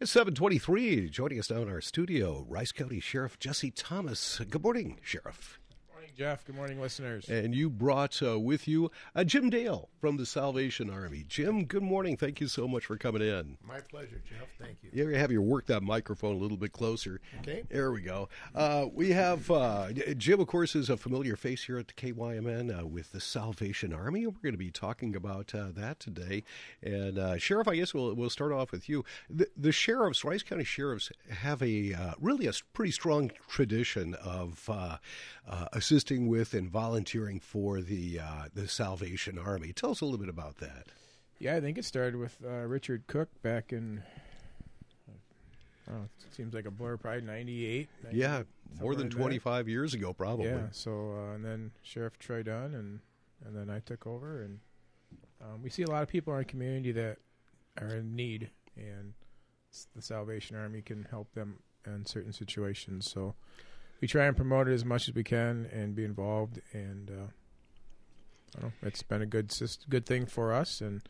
It's 723. Joining us now in our studio, Rice County Sheriff Jesse Thomas. Good morning, Sheriff. Morning, Jeff. Good morning, listeners. And you brought uh, with you uh, Jim Dale from the Salvation Army. Jim, good morning. Thank you so much for coming in. My pleasure, Jeff. Thank you. You have your work that microphone a little bit closer. Okay. There we go. Uh, we have uh, Jim, of course, is a familiar face here at the KYMN uh, with the Salvation Army. We're going to be talking about uh, that today. And uh, Sheriff, I guess we'll we'll start off with you. The, the sheriffs, Rice County sheriffs, have a uh, really a pretty strong tradition of assisting with and volunteering for the the Salvation Army. Tell us a little bit about that. Yeah, I think it started with uh, Richard Cook back in. Oh, it seems like a blur, probably 98. yeah, more than 25 years ago, probably. Yeah, so, uh, and then Sheriff Troy Dunn, and, and then I took over. And um, we see a lot of people in our community that are in need, and the Salvation Army can help them in certain situations. So we try and promote it as much as we can and be involved. And uh, know, it's been a good good thing for us. And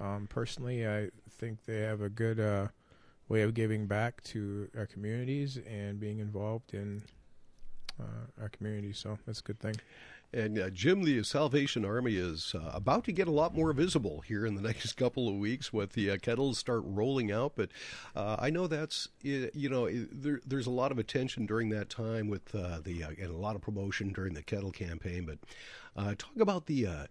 um, personally, I think they have a good uh, way of giving back to our communities and being involved in uh, our community. So that's a good thing. And uh, Jim, the Salvation Army is uh, about to get a lot more visible here in the next couple of weeks with the uh, kettles start rolling out. But uh, I know that's you know there, there's a lot of attention during that time with uh, the uh, and a lot of promotion during the kettle campaign. But talk about the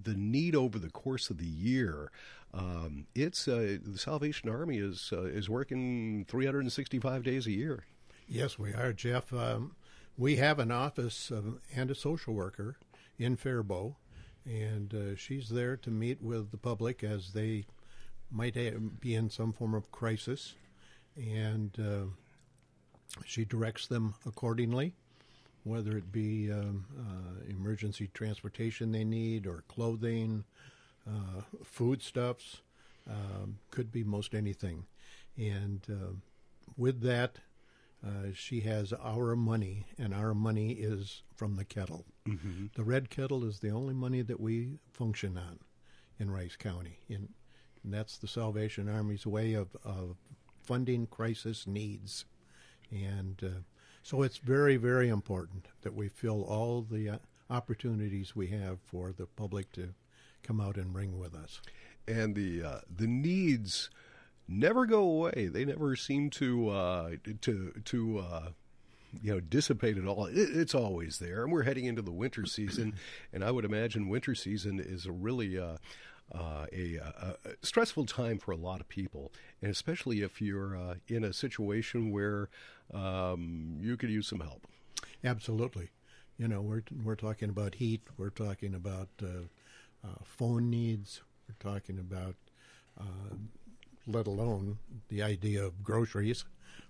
the need over the course of the year. Um, it's the Salvation Army is is working 365 days a year. Yes, we are, Jeff. Um, we have an office and a social worker in Faribault, and uh, she's there to meet with the public as they might be in some form of crisis, and uh, she directs them accordingly whether it be um, uh, emergency transportation they need or clothing, uh, foodstuffs, um, could be most anything. And uh, with that, uh, she has our money, and our money is from the kettle. Mm-hmm. The red kettle is the only money that we function on in Rice County. In, and that's the Salvation Army's way of, of funding crisis needs. And uh, so it's very, very important that we fill all the uh, opportunities we have for the public to come out and ring with us. And the uh, the needs never go away. They never seem to uh, to to uh, you know dissipate at all. It, it's always there, and we're heading into the winter season, and I would imagine winter season is a really uh, uh, a, a, stressful time for a lot of people, and especially if you're uh, in a situation where um, you could use some help. Absolutely. You know, we're we're talking about heat. We're talking about uh, uh phone needs. We're talking about, uh, let alone the idea of groceries.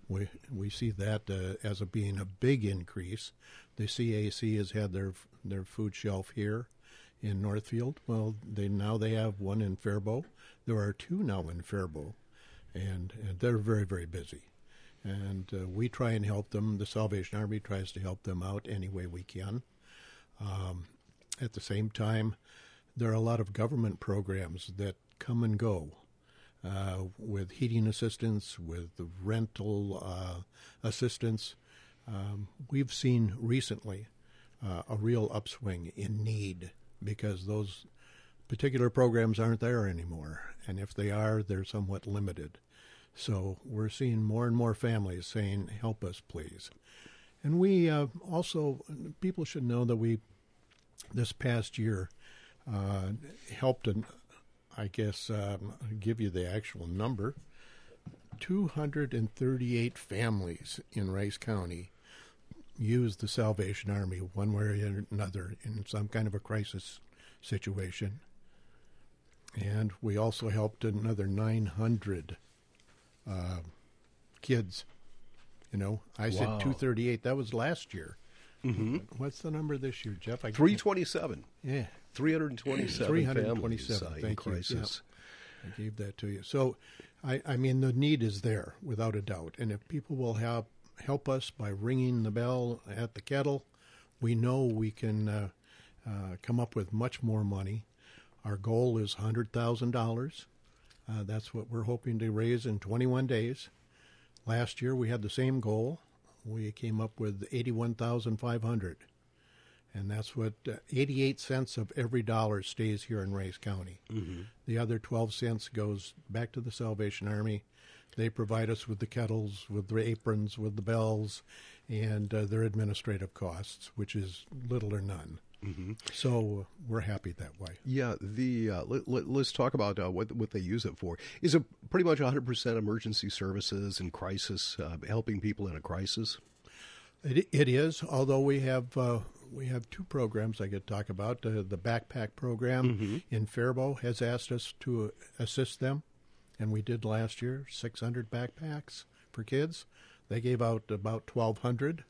We we see that uh, as a being a big increase. The CAC has had their their food shelf here in Northfield. Well, they now they have one in Faribault. There are two now in Faribault, and, and they're very very busy. And uh, we try and help them. The Salvation Army tries to help them out any way we can. Um, at the same time, there are a lot of government programs that come and go. Uh, with heating assistance, with rental uh, assistance. Um, we've seen recently uh, a real upswing in need because those particular programs aren't there anymore. And if they are, they're somewhat limited. So we're seeing more and more families saying, help us, please. And we uh, also, people should know that we, this past year, uh, helped, an, I guess, um, give you the actual number 238 families in Rice County use the Salvation Army one way or another in some kind of a crisis situation. And we also helped another 900 uh, kids. You know, I wow. said 238. That was last year. Mm-hmm. What's the number this year, Jeff? I 327. Yeah. 327. 327. Families, Thank you. Yeah. I gave that to you. So, I, I mean, the need is there without a doubt. And if people will help help us by ringing the bell at the kettle, we know we can uh, uh, come up with much more money. Our goal is $100,000. Uh, that's what we're hoping to raise in 21 days. Last year we had the same goal. We came up with 81,500. And that's what uh, 88 cents of every dollar stays here in Rice County. Mm-hmm. The other 12 cents goes back to the Salvation Army. They provide us with the kettles, with the aprons, with the bells, and uh, their administrative costs, which is little or none. Mm-hmm. So uh, we're happy that way. Yeah, the uh, let, us talk about uh, what what they use it for. Is it pretty much 100% emergency services and crisis, uh, helping people in a crisis? It, it is, although we have uh, we have two programs I could talk about. Uh, the backpack program mm-hmm. in Faribault has asked us to assist them, and we did last year 600 backpacks for kids. They gave out about 1,200.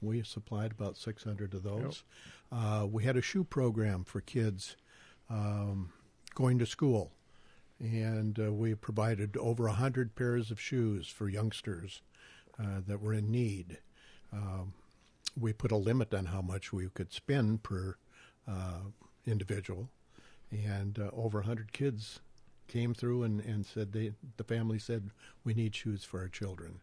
We supplied about 600 of those. Yep. Uh, we had a shoe program for kids um, going to school, and uh, we provided over 100 pairs of shoes for youngsters uh, that were in need. Um, we put a limit on how much we could spend per uh, individual, and uh, over 100 kids came through and, and said they the family said we need shoes for our children.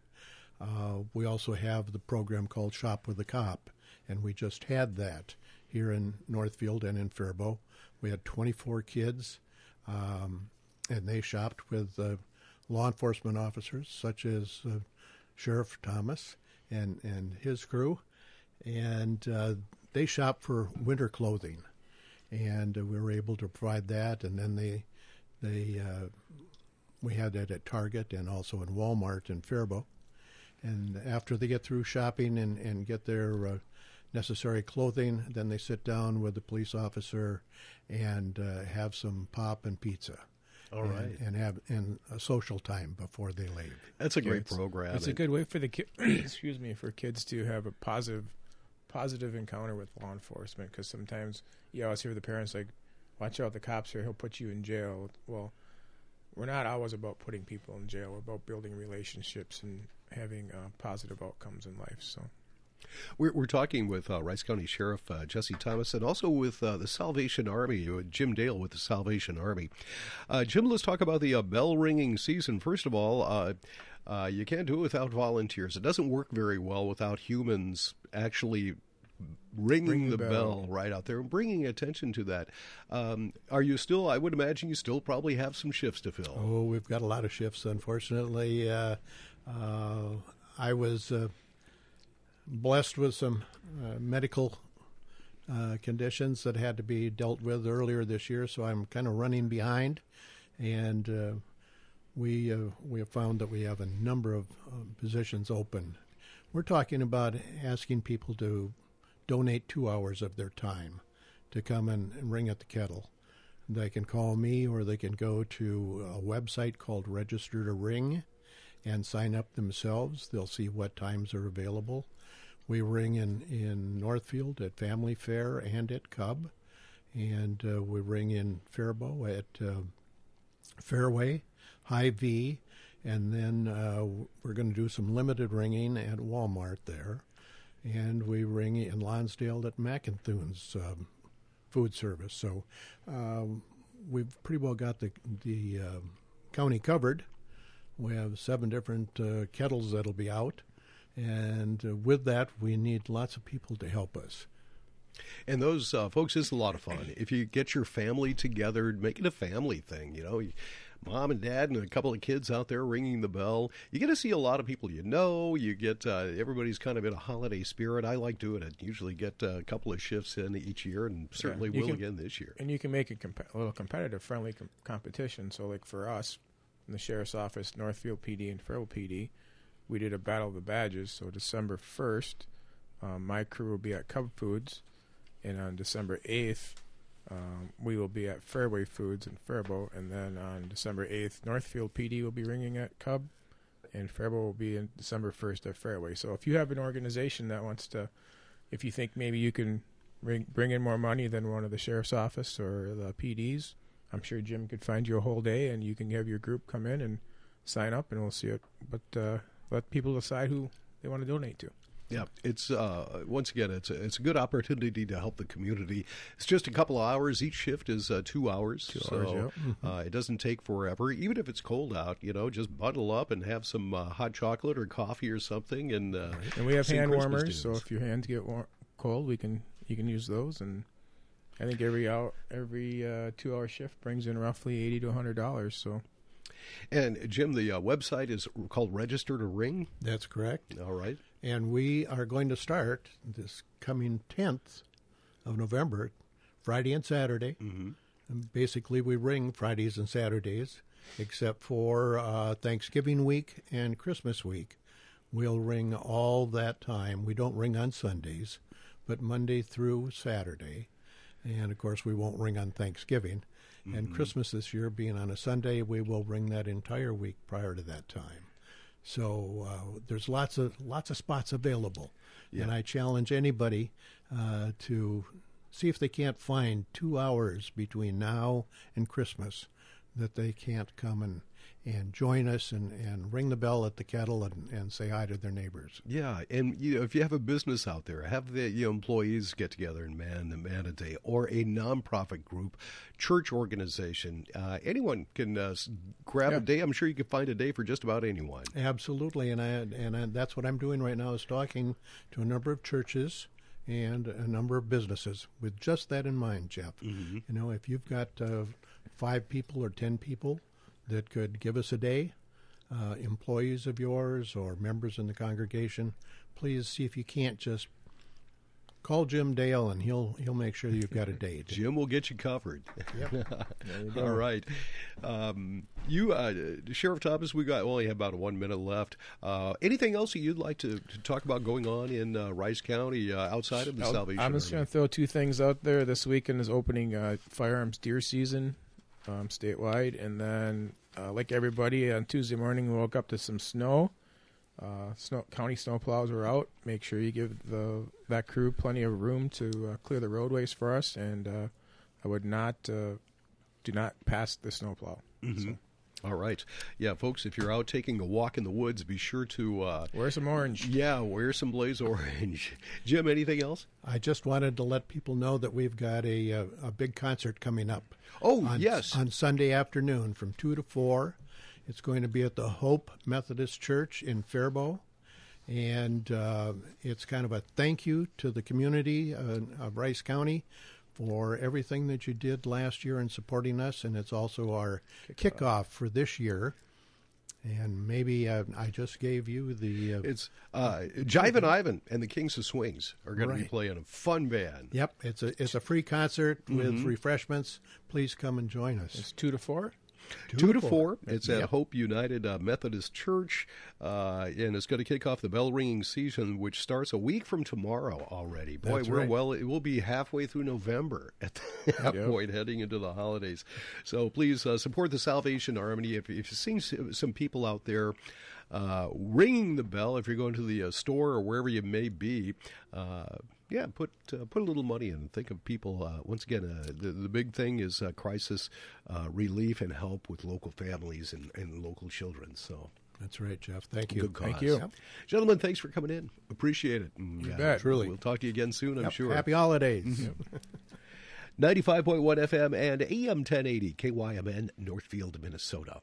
Uh, we also have the program called Shop with a Cop, and we just had that here in Northfield and in Faribault. We had 24 kids, um, and they shopped with uh, law enforcement officers such as uh, Sheriff Thomas and, and his crew, and uh, they shop for winter clothing, and uh, we were able to provide that. And then they they uh, we had that at Target and also in Walmart in Faribault. And after they get through shopping and, and get their uh, necessary clothing, then they sit down with the police officer and uh, have some pop and pizza. All right, and, and, have and a social time before they leave. That's a great program. It's a good way for the ki- excuse me for kids to have a positive positive encounter with law enforcement because sometimes you always hear the parents like, "Watch out, the cops here. He'll put you in jail." Well, we're not always about putting people in jail. We're about building relationships and having uh, positive outcomes in life. So. We're, we're talking with uh, Rice County Sheriff uh, Jesse Thomas and also with uh, the Salvation Army, uh, Jim Dale with the Salvation Army. Uh, Jim, let's talk about the uh, bell ringing season. First of all, you can't do it without volunteers. It doesn't work very well without humans actually ringing Ring the, the bell. bell. right out there and bringing attention to that. Um, are you still? I would imagine you still probably have some shifts to fill. Oh, we've got a lot of shifts. Unfortunately, uh, uh, I was uh, blessed with some uh, medical uh, conditions that had to be dealt with earlier this year, so I'm kind of running behind, and uh, we we have found that we have a number of positions open. We're talking about asking people to donate two hours of their time to come and, and ring at the kettle. They can call me or they can go to a website called Register to Ring and sign up themselves. They'll see what times are available. We ring in, in Northfield at Family Fair and at Cub, and uh, we ring in Faribault at uh, Fairway, Hy-Vee and then uh, we're going to do some limited ringing at Walmart there and we ring in Lonsdale at McInthun's um, food service. So um, we've pretty well got the the uh, county covered. We have seven different uh, kettles that'll be out, and uh, with that, we need lots of people to help us. And those uh, folks is a lot of fun. If you get your family together, make it a family thing. You know, mom and dad and a couple of kids out there ringing the bell. You get to see a lot of people you know. You get uh, everybody's kind of in a holiday spirit. I like doing it. Usually get a couple of shifts in each year, and certainly yeah, will can, again this year. And you can make a, comp- a little competitive, friendly com- competition. So, like for us, in the sheriff's office, Northfield PD and Faribault PD, we did a battle of the badges. So December first, um, my crew will be at Cub Foods, and on December eighth um, we will be at Fairway Foods in Faribault, and then on December 8th, Northfield PD will be ringing at Cub, and Faribault will be in December 1st at Fairway. So if you have an organization that wants to, if you think maybe you can bring, bring in more money than one of the sheriff's office or the PDs, I'm sure Jim could find you a whole day, and you can have your group come in and sign up, and we'll see it. But uh, let people decide who they want to donate to. Yeah, it's uh, once again, it's a, it's a good opportunity to help the community. It's just a couple of hours. Each shift is uh, two hours, Two so hours, yeah. uh, it doesn't take forever. Even if it's cold out, you know, just bundle up and have some uh, hot chocolate or coffee or something, and uh, And we have hand Christmas warmers, so if your hands get war- cold, we can you can use those. And I think every hour, every uh, two hour shift brings in roughly eighty to hundred dollars. So And Jim, the uh, website is called Register to Ring. That's correct. All right. And we are going to start this coming 10th of November, Friday and Saturday. Mm-hmm. And basically, we ring Fridays and Saturdays, except for uh, Thanksgiving week and Christmas week. We'll ring all that time. We don't ring on Sundays, but Monday through Saturday. And of course, we won't ring on Thanksgiving. And Christmas this year being on a Sunday, we will ring that entire week prior to that time. So uh, there's lots of lots of spots available, and I challenge anybody uh, to see if they can't find two hours between now and Christmas that they can't come and, and join us and, and ring the bell at the kettle and, and say hi to their neighbors. Yeah, and you know, if you have a business out there, have the you know, employees get together and man the man a day, or a nonprofit group, church organization. Uh, anyone can uh, grab Yeah. a day. I'm sure you can find a day for just about anyone. Absolutely, and I, and I, that's what I'm doing right now is talking to a number of churches and a number of businesses with just that in mind, Jeff. You know, if you've got uh, five people or ten people that could give us a day, uh, employees of yours or members in the congregation, please see if you can't just call Jim Dale and he'll he'll make sure you've got a date. Jim will get you covered. Yep. All right. Um, you, uh, Sheriff Thomas, we got only have about one minute left. Uh, anything else that you'd like to, to talk about going on in uh, Rice County uh, outside of the I'll- Salvation I'm just going to throw two things out there. This weekend is opening uh, firearms deer season um, statewide, and then uh, like everybody on Tuesday morning, we woke up to some snow. Uh, snow county snowplows were out. Make sure you give the that crew plenty of room to uh, clear the roadways for us, and uh, I would not uh, do not pass the snowplow. So, All right. Yeah, folks, if you're out taking a walk in the woods, be sure to, uh, wear some orange. yeah, wear some blaze orange. Jim, anything else? I just wanted to let people know that we've got a a, a big concert coming up. Oh, on, yes. on Sunday afternoon from two to four. It's going to be at the Hope Methodist Church in Faribault, and uh, it's kind of a thank you to the community uh, of Rice County for everything that you did last year in supporting us, and it's also our kickoff, for this year. And maybe uh, I just gave you the. Uh, It's uh, Jive and Ivan and the Kings of Swings are going to be playing a fun band. Yep, it's a it's a free concert with refreshments. Please come and join us. It's two to four. Two, to four. It's at Yep. Hope United uh, Methodist Church, uh, and it's going to kick off the bell ringing season, which starts a week from tomorrow already. Boy, That's we're right. well. It will be halfway through November at that Yep. point, heading into the holidays. So please uh, support the Salvation Army. If, if you've seen s- some people out there. Uh, ringing the bell if you're going to the uh, store or wherever you may be, uh, yeah, put uh, put a little money in. Think of people. Uh, once again, uh, the the big thing is uh, crisis uh, relief and help with local families and, and local children. So That's right, Jeff. Thank you. good cause. Thank you. Yep. gentlemen. Thanks for coming in. Appreciate it. And, uh, bet. Truly. we'll talk to you again soon. I'm Yep. sure. Happy holidays. Ninety five point one FM and AM ten eighty KYMN Northfield, Minnesota.